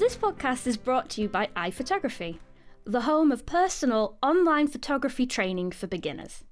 This podcast is brought to you by iPhotography, the home of personal online photography training for beginners.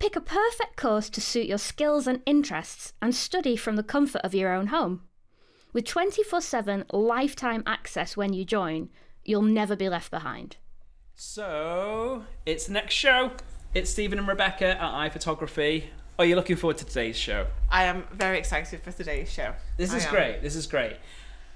Pick a perfect course to suit your skills and interests and study from the comfort of your own home. With 24 7 lifetime access when you join, you'll never be left behind. So, it's the next show. It's Stephen and Rebecca at iPhotography. Are you looking forward to today's show? I am very excited for today's show. This I is am. great. This is great.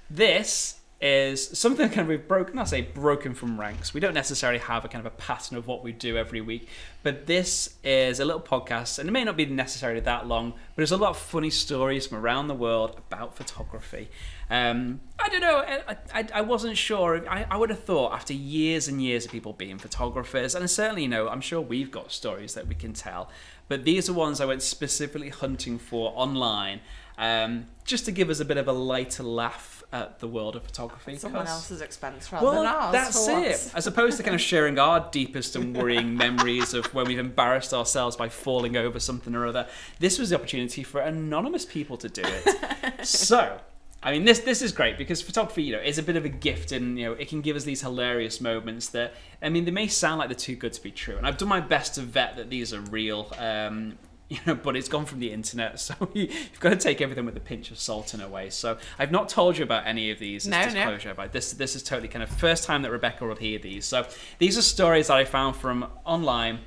This is something kind of we've broken, I say broken from ranks. We don't necessarily have a kind of a pattern of what we do every week, but this is a little podcast, and it may not be necessarily that long, but there's a lot of funny stories from around the world about photography. Um, I don't know. I, I, I wasn't sure. I, I would have thought after years and years of people being photographers, and certainly, you know, I'm sure we've got stories that we can tell, but these are ones I went specifically hunting for online, um, just to give us a bit of a lighter laugh at the world of photography. Someone 'cause- else's expense rather well, than ours. that's it. once. As opposed to kind of sharing our deepest and worrying memories of when we've embarrassed ourselves by falling over something or other, this was the opportunity for anonymous people to do it. so, I mean, this this is great because photography, you know, is a bit of a gift, and you know, it can give us these hilarious moments that, I mean, they may sound like they're too good to be true, and I've done my best to vet that these are real. Um, you know, but it's gone from the internet, so you, you've got to take everything with a pinch of salt in a way. So I've not told you about any of these as No, no. disclosure, but this this is totally kind of first time that Rebecca will hear these. So these are stories that I found from online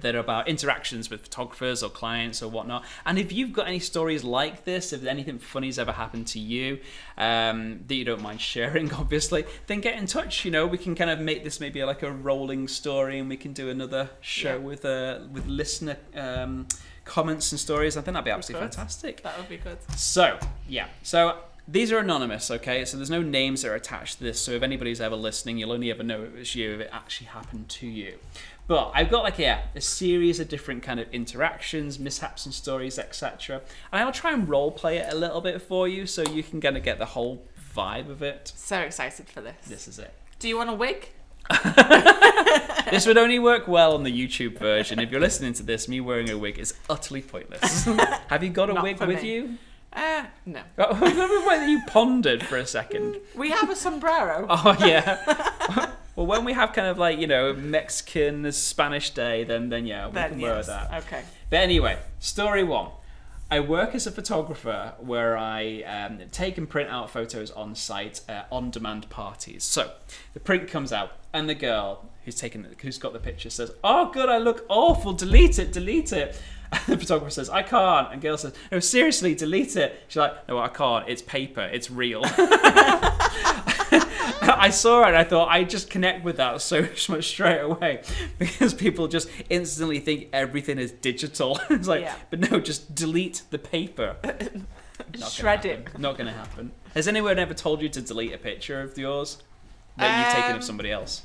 that are about interactions with photographers or clients or whatnot. And if you've got any stories like this, if anything funny's ever happened to you um, that you don't mind sharing, obviously, then get in touch. You know, we can kind of make this maybe like a rolling story, and we can do another show Yeah. with uh, with listener um, comments and stories. I think that'd be absolutely good. fantastic. That would be good. So, yeah. So these are anonymous, okay? So there's no names that are attached to this. So if anybody's ever listening, you'll only ever know it was you if it actually happened to you. But I've got like yeah, a series of different kind of interactions, mishaps and stories, etc. And I'll try and role play it a little bit for you so you can kind of get the whole vibe of it. So excited for this. This is it. Do you want a wig? This would only work well on the YouTube version. If you're listening to this, me wearing a wig is utterly pointless. Have you got a Not wig with me. you? Uh, no. Oh, whether you pondered for a second. We have a sombrero. Oh yeah. Well, when we have kind of like you know Mexican Spanish Day, then then yeah, we then can wear yes. that. Okay. But anyway, story one. I work as a photographer where I um, take and print out photos on site, uh, on demand parties. So the print comes out, and the girl who's taken, who's got the picture says, "Oh, good, I look awful. Delete it, delete it." And the photographer says, "I can't," and girl says, "No, seriously, delete it." She's like, "No, I can't. It's paper. It's real." I saw it and I thought I just connect with that so much straight away because people just instantly think everything is digital. it's like, Yeah. but no, just delete the paper. Not gonna Shred it. happen. Not going to happen. Has anyone ever told you to delete a picture of yours that you've taken of Um, somebody else?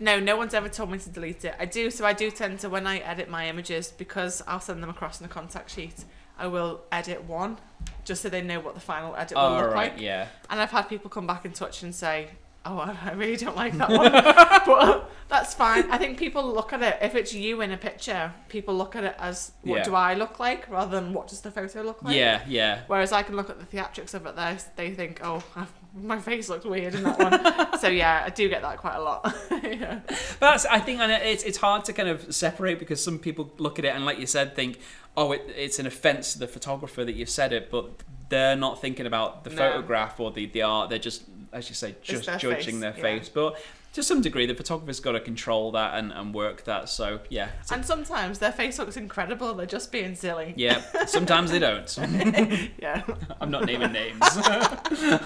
No, no one's ever told me to delete it. I do, so I do tend to when I edit my images because I'll send them across in a contact sheet. I will edit one just so they know what the final edit will Oh, look right, like. yeah. And I've had people come back in touch and say, "Oh, I I really don't like that one," but uh, that's fine. I think people look at it if it's you in a picture. People look at it as what Yeah. do I look like, rather than what does the photo look like. Yeah, yeah. Whereas I can look at the theatrics of it. There, they think, "Oh, I've, my face looks weird in that one." so yeah, I do get that quite a lot. yeah. But that's, I think and it's it's hard to kind of separate because some people look at it and, like you said, think, oh, it, it's an offence to the photographer that you've said it, but they're not thinking about the No. photograph or the, the art. They're just, as you say, just their judging face, their yeah. face. But to some degree, the photographer's got to control that and, and work that. So yeah, And sometimes their face looks incredible. They're just being silly. yeah. Sometimes they don't. Yeah. I'm not naming names.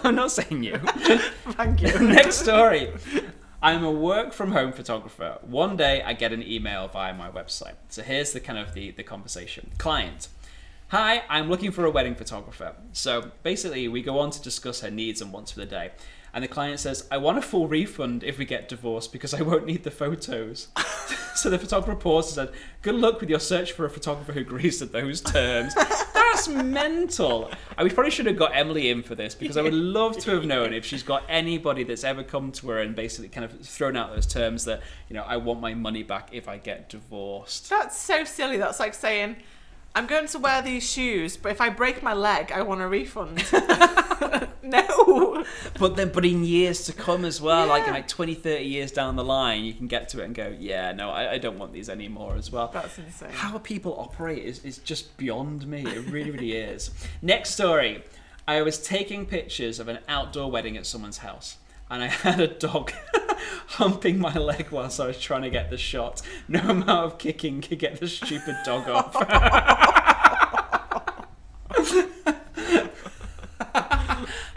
I'm not saying you. Thank you. Next story. I'm a work from home photographer. One day I get an email via my website. So here's the kind of the, the conversation. Client. Hi, I'm looking for a wedding photographer. So basically we go on to discuss her needs and wants for the day. And the client says, I want a full refund if we get divorced because I won't need the photos. so the photographer pauses and said, Good luck with your search for a photographer who agrees to those terms. That's mental. I we probably should have got Emily in for this because I would love to have known if she's got anybody that's ever come to her and basically kind of thrown out those terms that, you know, I want my money back if I get divorced. That's so silly. That's like saying, I'm going to wear these shoes, but if I break my leg, I want a refund. no. But then, but in years to come as well, like in like 20, 30 years down the line, you can get to it and go, yeah, no, I, I don't want these anymore as well. That's insane. How people operate is, is just beyond me. It really, really is. Next story. I was taking pictures of an outdoor wedding at someone's house. And I had a dog humping my leg whilst I was trying to get the shot. No amount of kicking could get the stupid dog off.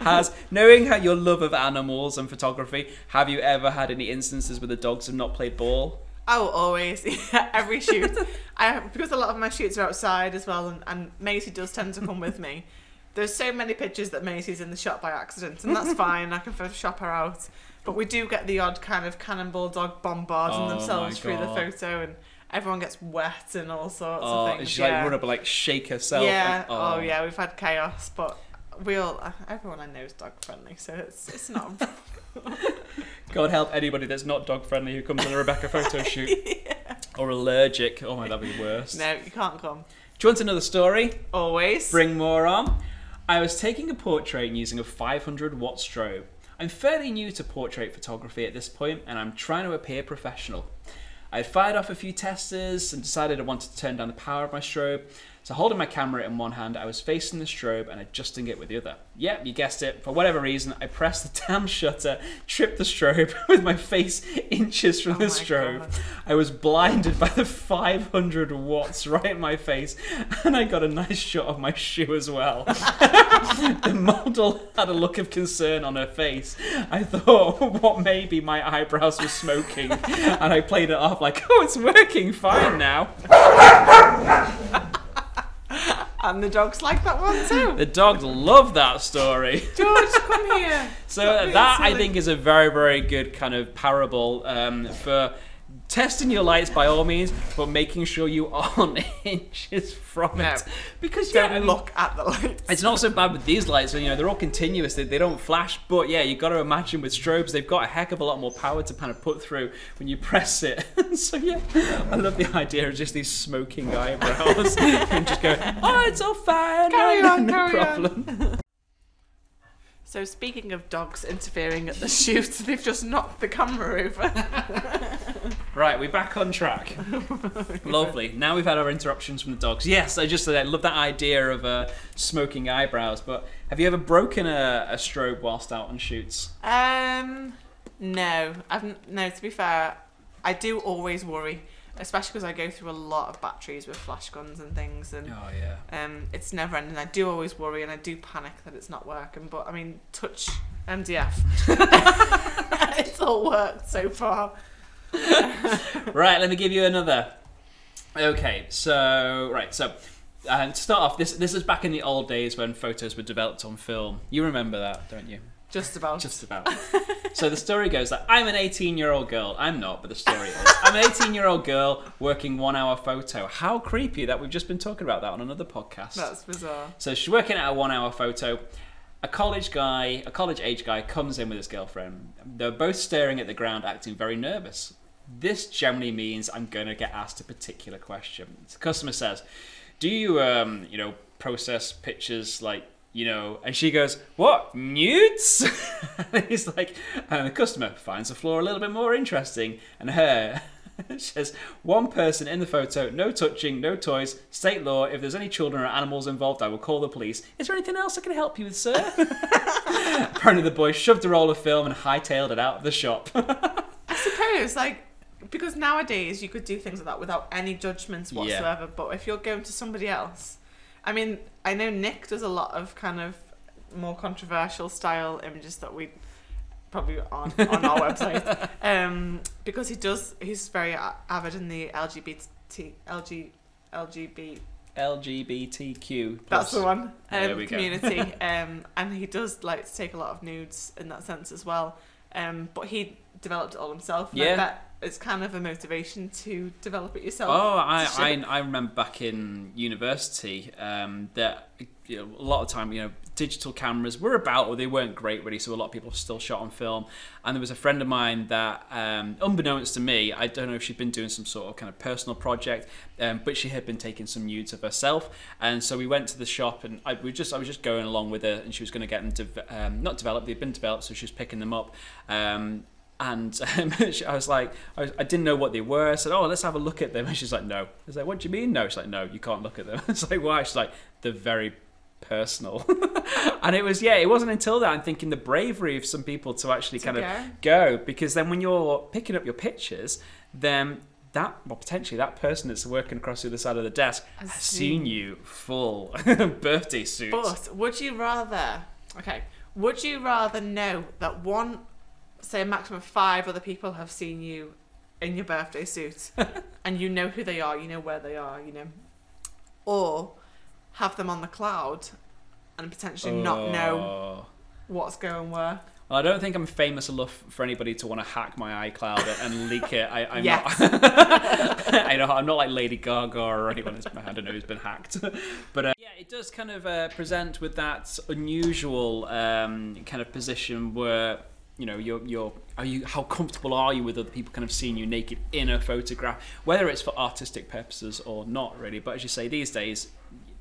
Has knowing how your love of animals and photography, have you ever had any instances where the dogs have not played ball? Oh, always. Yeah, every shoot. I because a lot of my shoots are outside as well, and, and Maisie does tend to come with me. There's so many pictures that Maisie's in the shot by accident, and that's fine. I can Photoshop her out. But we do get the odd kind of cannonball dog bombarding Oh themselves through the photo, and everyone gets wet and all sorts Oh, of and things. she yeah. like run up and like shake herself. yeah. and- oh, oh. yeah, we've had chaos, but we all everyone I know is dog friendly, so it's it's not. God help anybody that's not dog friendly who comes on a Rebecca photo shoot or allergic. Oh my, that'd be worse. no, you can't come. Do you want another story? Always. Bring more on. I was taking a portrait using a 500 watt strobe. I'm fairly new to portrait photography at this point, and I'm trying to appear professional. I had fired off a few testers and decided I wanted to turn down the power of my strobe. So, holding my camera in one hand, I was facing the strobe and adjusting it with the other. Yep, you guessed it. For whatever reason, I pressed the damn shutter, tripped the strobe with my face inches from Oh the strobe. God. I was blinded by the 500 watts right in my face, and I got a nice shot of my shoe as well. the model had a look of concern on her face. I thought what maybe my eyebrows were smoking, and I played it off like, oh, it's working fine now. And the dogs like that one too. The dogs love that story. George, come here. So that I think is a very, very good kind of parable um, for testing your lights by all means, but making sure you aren't inches from No. it. Because yeah, Don't I mean, look at the lights. It's not so bad with these lights, you know, they're all continuous, they, they don't flash, but yeah, you've got to imagine with strobes, they've got a heck of a lot more power to kind of put through when you press it. so yeah, I love the idea of just these smoking eyebrows and just go, oh, it's all fine, Carry no, on, no carry on." problem. So speaking of dogs interfering at the shoot, they've just knocked the camera over. Right, we're back on track. Lovely. Now we've had our interruptions from the dogs. Yes, I just I love that idea of uh, smoking eyebrows. But have you ever broken a, a strobe whilst out on shoots? Um, no, I've no. To be fair, I do always worry, especially because I go through a lot of batteries with flash guns and things, and Oh yeah. um, it's never ending. I do always worry, and I do panic that it's not working. But I mean, touch MDF, it's all worked so far. right, let me give you another. Okay, so right, so uh, to start off, this this is back in the old days when photos were developed on film. You remember that, don't you? Just about. Just about. so the story goes that I'm an 18 year old girl. I'm not, but the story is. I'm an 18 year old girl working one hour photo. How creepy that we've just been talking about that on another podcast. That's bizarre. So she's working at a one hour photo. A college guy, a college age guy, comes in with his girlfriend. They're both staring at the ground, acting very nervous. This generally means I'm going to get asked a particular question. The customer says, Do you, um, you know, process pictures like, you know, and she goes, What? Nudes? and he's like, and the customer finds the floor a little bit more interesting. And her, says, One person in the photo, no touching, no toys, state law. If there's any children or animals involved, I will call the police. Is there anything else I can help you with, sir? Apparently, the boy shoved a roll of film and hightailed it out of the shop. I suppose, like, because nowadays you could do things like that without any judgments Yeah. whatsoever. But if you're going to somebody else, I mean, I know Nick does a lot of kind of more controversial style images that we probably on on our website, um, because he does. He's very avid in the LGBT LG LGBT LGBTQ. That's the one. There Um, we go. community. um, and he does like to take a lot of nudes in that sense as well. Um, but he developed it all himself. And Yeah. It's kind of a motivation to develop it yourself. Oh, I, I. I remember back in university um, that you know, a lot of time, you know, digital cameras were about, or they weren't great really, so a lot of people still shot on film. And there was a friend of mine that, um, unbeknownst to me, I don't know if she'd been doing some sort of kind of personal project, um, but she had been taking some nudes of herself. And so we went to the shop, and I we just I was just going along with her, and she was going to get them to um, not developed, they'd been developed, so she was picking them up. And um, she- I was like, I, was, I didn't know what they were. I said, "Oh, let's have a look at them." And she's like, "No." I was like, "What do you mean, no?" She's like, "No, you can't look at them." It's like, "Why?" She's like, "They're very personal." and it was, yeah, it wasn't until that I'm thinking the bravery of some people to actually To kind of go. because then when you're picking up your pictures, then that, well, potentially that person that's working across the other side of the desk Has has seen- seen you full birthday suit. But would you rather? Okay. Would you rather know that one, say, a maximum of five other people have seen you in your birthday suit, and you know who they are, you know where they are, you know, or have them on the cloud and potentially not know Oh. what's going where? Well, I don't think I'm famous enough for anybody to want to hack my iCloud and leak it. I, I'm Yes. not. I know I'm not like Lady Gaga or anyone who's I don't know who's been hacked, but uh, yeah, it does kind of uh, present with that unusual um, kind of position where you know you're you're are you how comfortable are you with other people kind of seeing you naked in a photograph, whether it's for artistic purposes or not really. But as you say, these days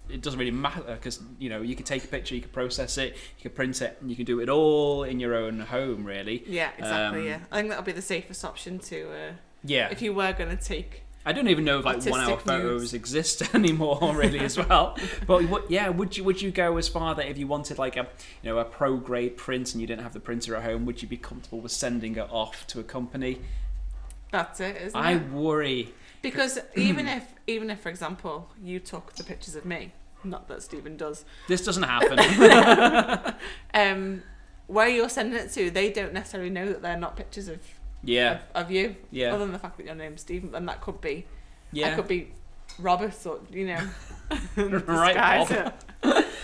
it doesn't really matter because you know you can take a picture, you can process it, you can print it, and you can do it all in your own home, really. Yeah, exactly. Um, yeah, I think that'll be the safest option to uh, Yeah, if you were going to take. I don't even know if like one-hour photos nudes. exist anymore, really, as well. But what, yeah, would you would you go as far that if you wanted like a you know a pro grade print and you didn't have the printer at home, would you be comfortable with sending it off to a company? That's it, isn't I it? I worry. Because even if, even if, for example, you took the pictures of me, not that Stephen does, This doesn't happen. um, where you're sending it to, they don't necessarily know that they're not pictures of yeah, of, of you. yeah, Other than the fact that your name's Stephen, and that could be, yeah. I could be Robert or you know, Right, Bob. it.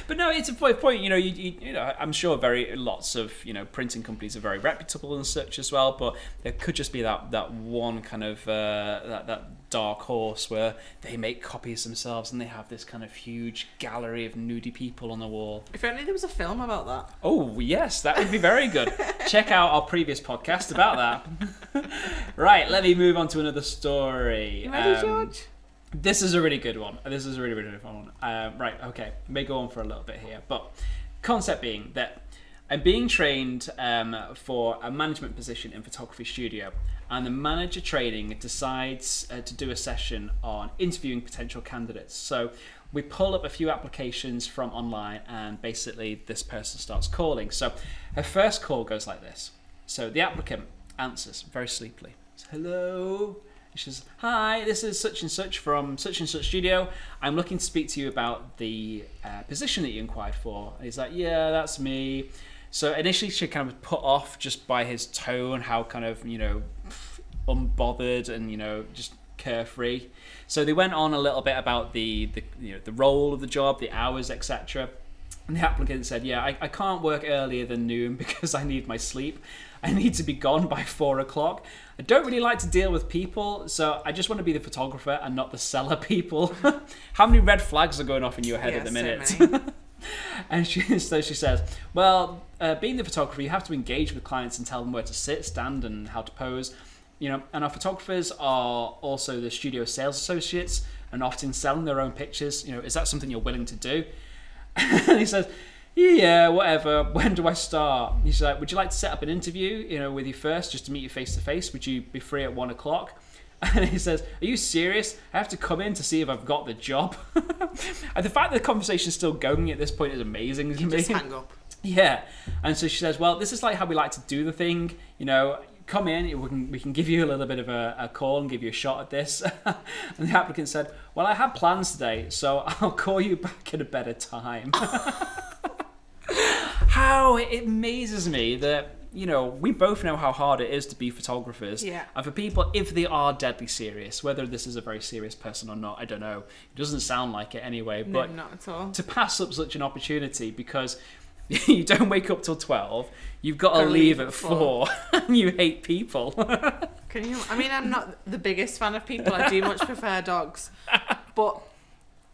But no, it's a point. you know, you, you, you know, I'm sure very lots of you know printing companies are very reputable and such as well. But there could just be that that one kind of uh, that that dark horse where they make copies themselves and they have this kind of huge gallery of nudie people on the wall. If only there was a film about that. Oh yes, that would be very good. Check out our previous podcast about that. right, let me move on to another story. You ready, Um, George? This is a really good one. This is a really, really fun one. Um, right, okay. May go on for a little bit here. But concept being that I'm being trained um, for a management position in photography studio, and the manager training decides uh, to do a session on interviewing potential candidates. So we pull up a few applications from online, and basically this person starts calling. So her first call goes like this. So the applicant answers very sleepily. Hello. She says, "Hi, this is such and such from such and such studio. I'm looking to speak to you about the uh, position that you inquired for." And he's like, "Yeah, that's me." So initially, she kind of was put off just by his tone, how kind of you know unbothered and you know just carefree. So they went on a little bit about the the you know the role of the job, the hours, etc. And the applicant said, "Yeah, I, I can't work earlier than noon because I need my sleep. I need to be gone by four o'clock. I don't really like to deal with people, so I just want to be the photographer and not the seller people. How many red flags are going off in your head Yeah, at the minute? and she, so she says, "Well, uh, being the photographer, you have to engage with clients and tell them where to sit, stand, and how to pose. You know, and our photographers are also the studio sales associates and often selling their own pictures. You know, is that something you're willing to do?" and he says, "Yeah, whatever. When do I start?" He's like, "Would you like to set up an interview? You know, with you first, just to meet you face to face? Would you be free at one o'clock?" And he says, Are you serious? I have to come in to see if I've got the job. and the fact that the conversation's still going at this point is amazing to You me. just hang up. Yeah. And so she says, Well, this is like how we like to do the thing. You know, come in, we can, we can give you a little bit of a, a call and give you a shot at this. and the applicant said, Well, I have plans today, so I'll call you back at a better time. How it amazes me that. You know, we both know how hard it is to be photographers. Yeah. And for people, if they are deadly serious, whether this is a very serious person or not, I don't know. It doesn't sound like it anyway. No, But not at all. to pass up such an opportunity because you don't wake up till 12 you've got to leave leave at at 4 and you hate people Can you? I mean, I'm not the biggest fan of people. I do much prefer dogs, but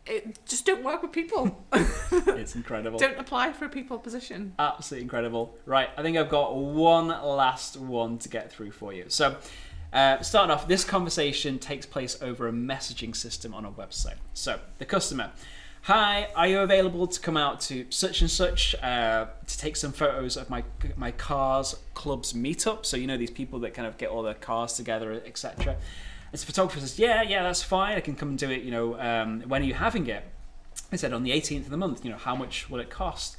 it just don't work with people. it's incredible. don't apply for a people position. Absolutely incredible. Right, I think I've got one last one to get through for you. So, uh, starting off, this conversation takes place over a messaging system on a website. So, the customer, hi, are you available to come out to such and such uh, to take some photos of my my cars club's meetup? So you know these people that kind of get all their cars together, etc. And the photographer says, yeah, yeah, that's fine. I can come and do it. You know, um, when are you having it? I said on the 18th of the month. You know, how much will it cost?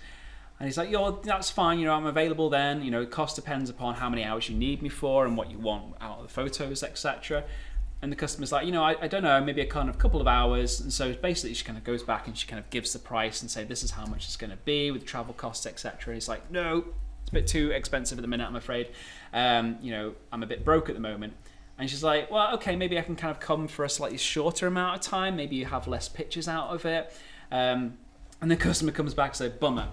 And he's like, yo, that's fine. You know, I'm available then. You know, cost depends upon how many hours you need me for and what you want out of the photos, etc. And the customer's like, you know, I, I don't know, maybe a kind of couple of hours. And so basically, she kind of goes back and she kind of gives the price and say, this is how much it's going to be with travel costs, etc. And He's like, no, it's a bit too expensive at the minute, I'm afraid. Um, you know, I'm a bit broke at the moment. And she's like, well, okay, maybe I can kind of come for a slightly shorter amount of time. Maybe you have less pictures out of it. Um, and the customer comes back and says, bummer.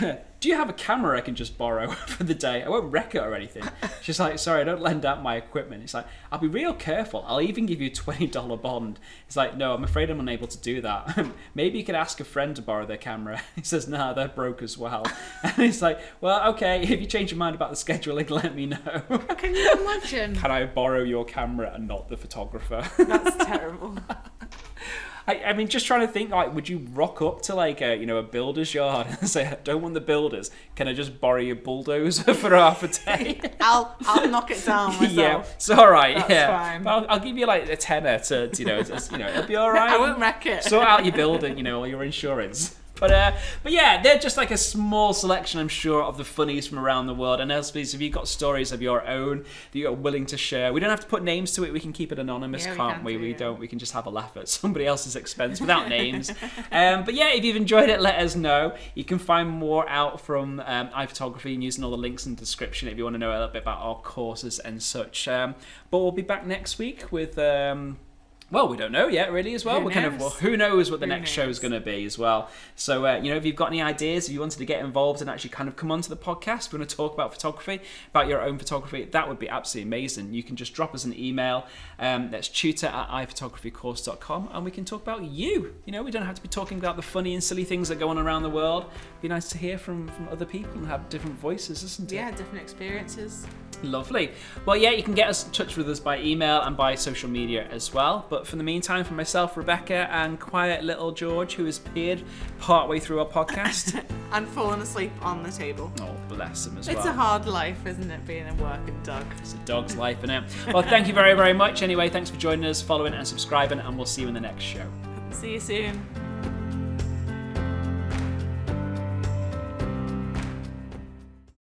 Do you have a camera I can just borrow for the day? I won't wreck it or anything. She's like, sorry, I don't lend out my equipment. It's like, I'll be real careful. I'll even give you a $20 bond. It's like, no, I'm afraid I'm unable to do that. Maybe you could ask a friend to borrow their camera. He says, nah, they're broke as well. And he's like, well, okay, if you change your mind about the scheduling, let me know. Can you imagine? Can I borrow your camera and not the photographer? That's terrible. I, I mean, just trying to think, like, would you rock up to like a you know a builder's yard and say, I "Don't want the builders. Can I just borrow your bulldozer for half a day?" I'll I'll knock it down myself. yeah, it's all right. That's yeah, I'll, I'll give you like a tenner to, to, you know, to, you know, it'll be all right. I won't wreck it. Sort out your building, you know, or your insurance. But uh, but yeah, they're just like a small selection, I'm sure, of the funnies from around the world. And Elspeth, if you've got stories of your own that you're willing to share, we don't have to put names to it. We can keep it anonymous, Yeah, can't can we? do, We yeah. don't. We can just have a laugh at somebody else's expense without names. um, but yeah, if you've enjoyed it, let us know. You can find more out from um, iPhotography and using all the links in the description if you want to know a little bit about our courses and such. Um, but we'll be back next week with. Um, well, we don't know yet, really, as well. Who We're kind of well, who knows what the Who next show is going to be as well. So, uh, you know, if you've got any ideas, if you wanted to get involved and actually kind of come onto the podcast, we want to talk about photography, about your own photography, that would be absolutely amazing. You can just drop us an email. Um, that's tutor at iphotographycourse.com and we can talk about you. You know, we don't have to be talking about the funny and silly things that go on around the world. Be nice to hear from, from other people and have different voices, isn't it? Yeah, different experiences. Lovely. Well, yeah, you can get us in touch with us by email and by social media as well. But for the meantime, for myself, Rebecca, and quiet little George, who has appeared partway through our podcast. And fallen asleep on the table. oh, bless him as It's well. It's a hard life, isn't it, being a working dog? It's a dog's life, isn't it? Well, thank you very, very much. Anyway, thanks for joining us, following, and subscribing, and we'll see you in the next show. See you soon.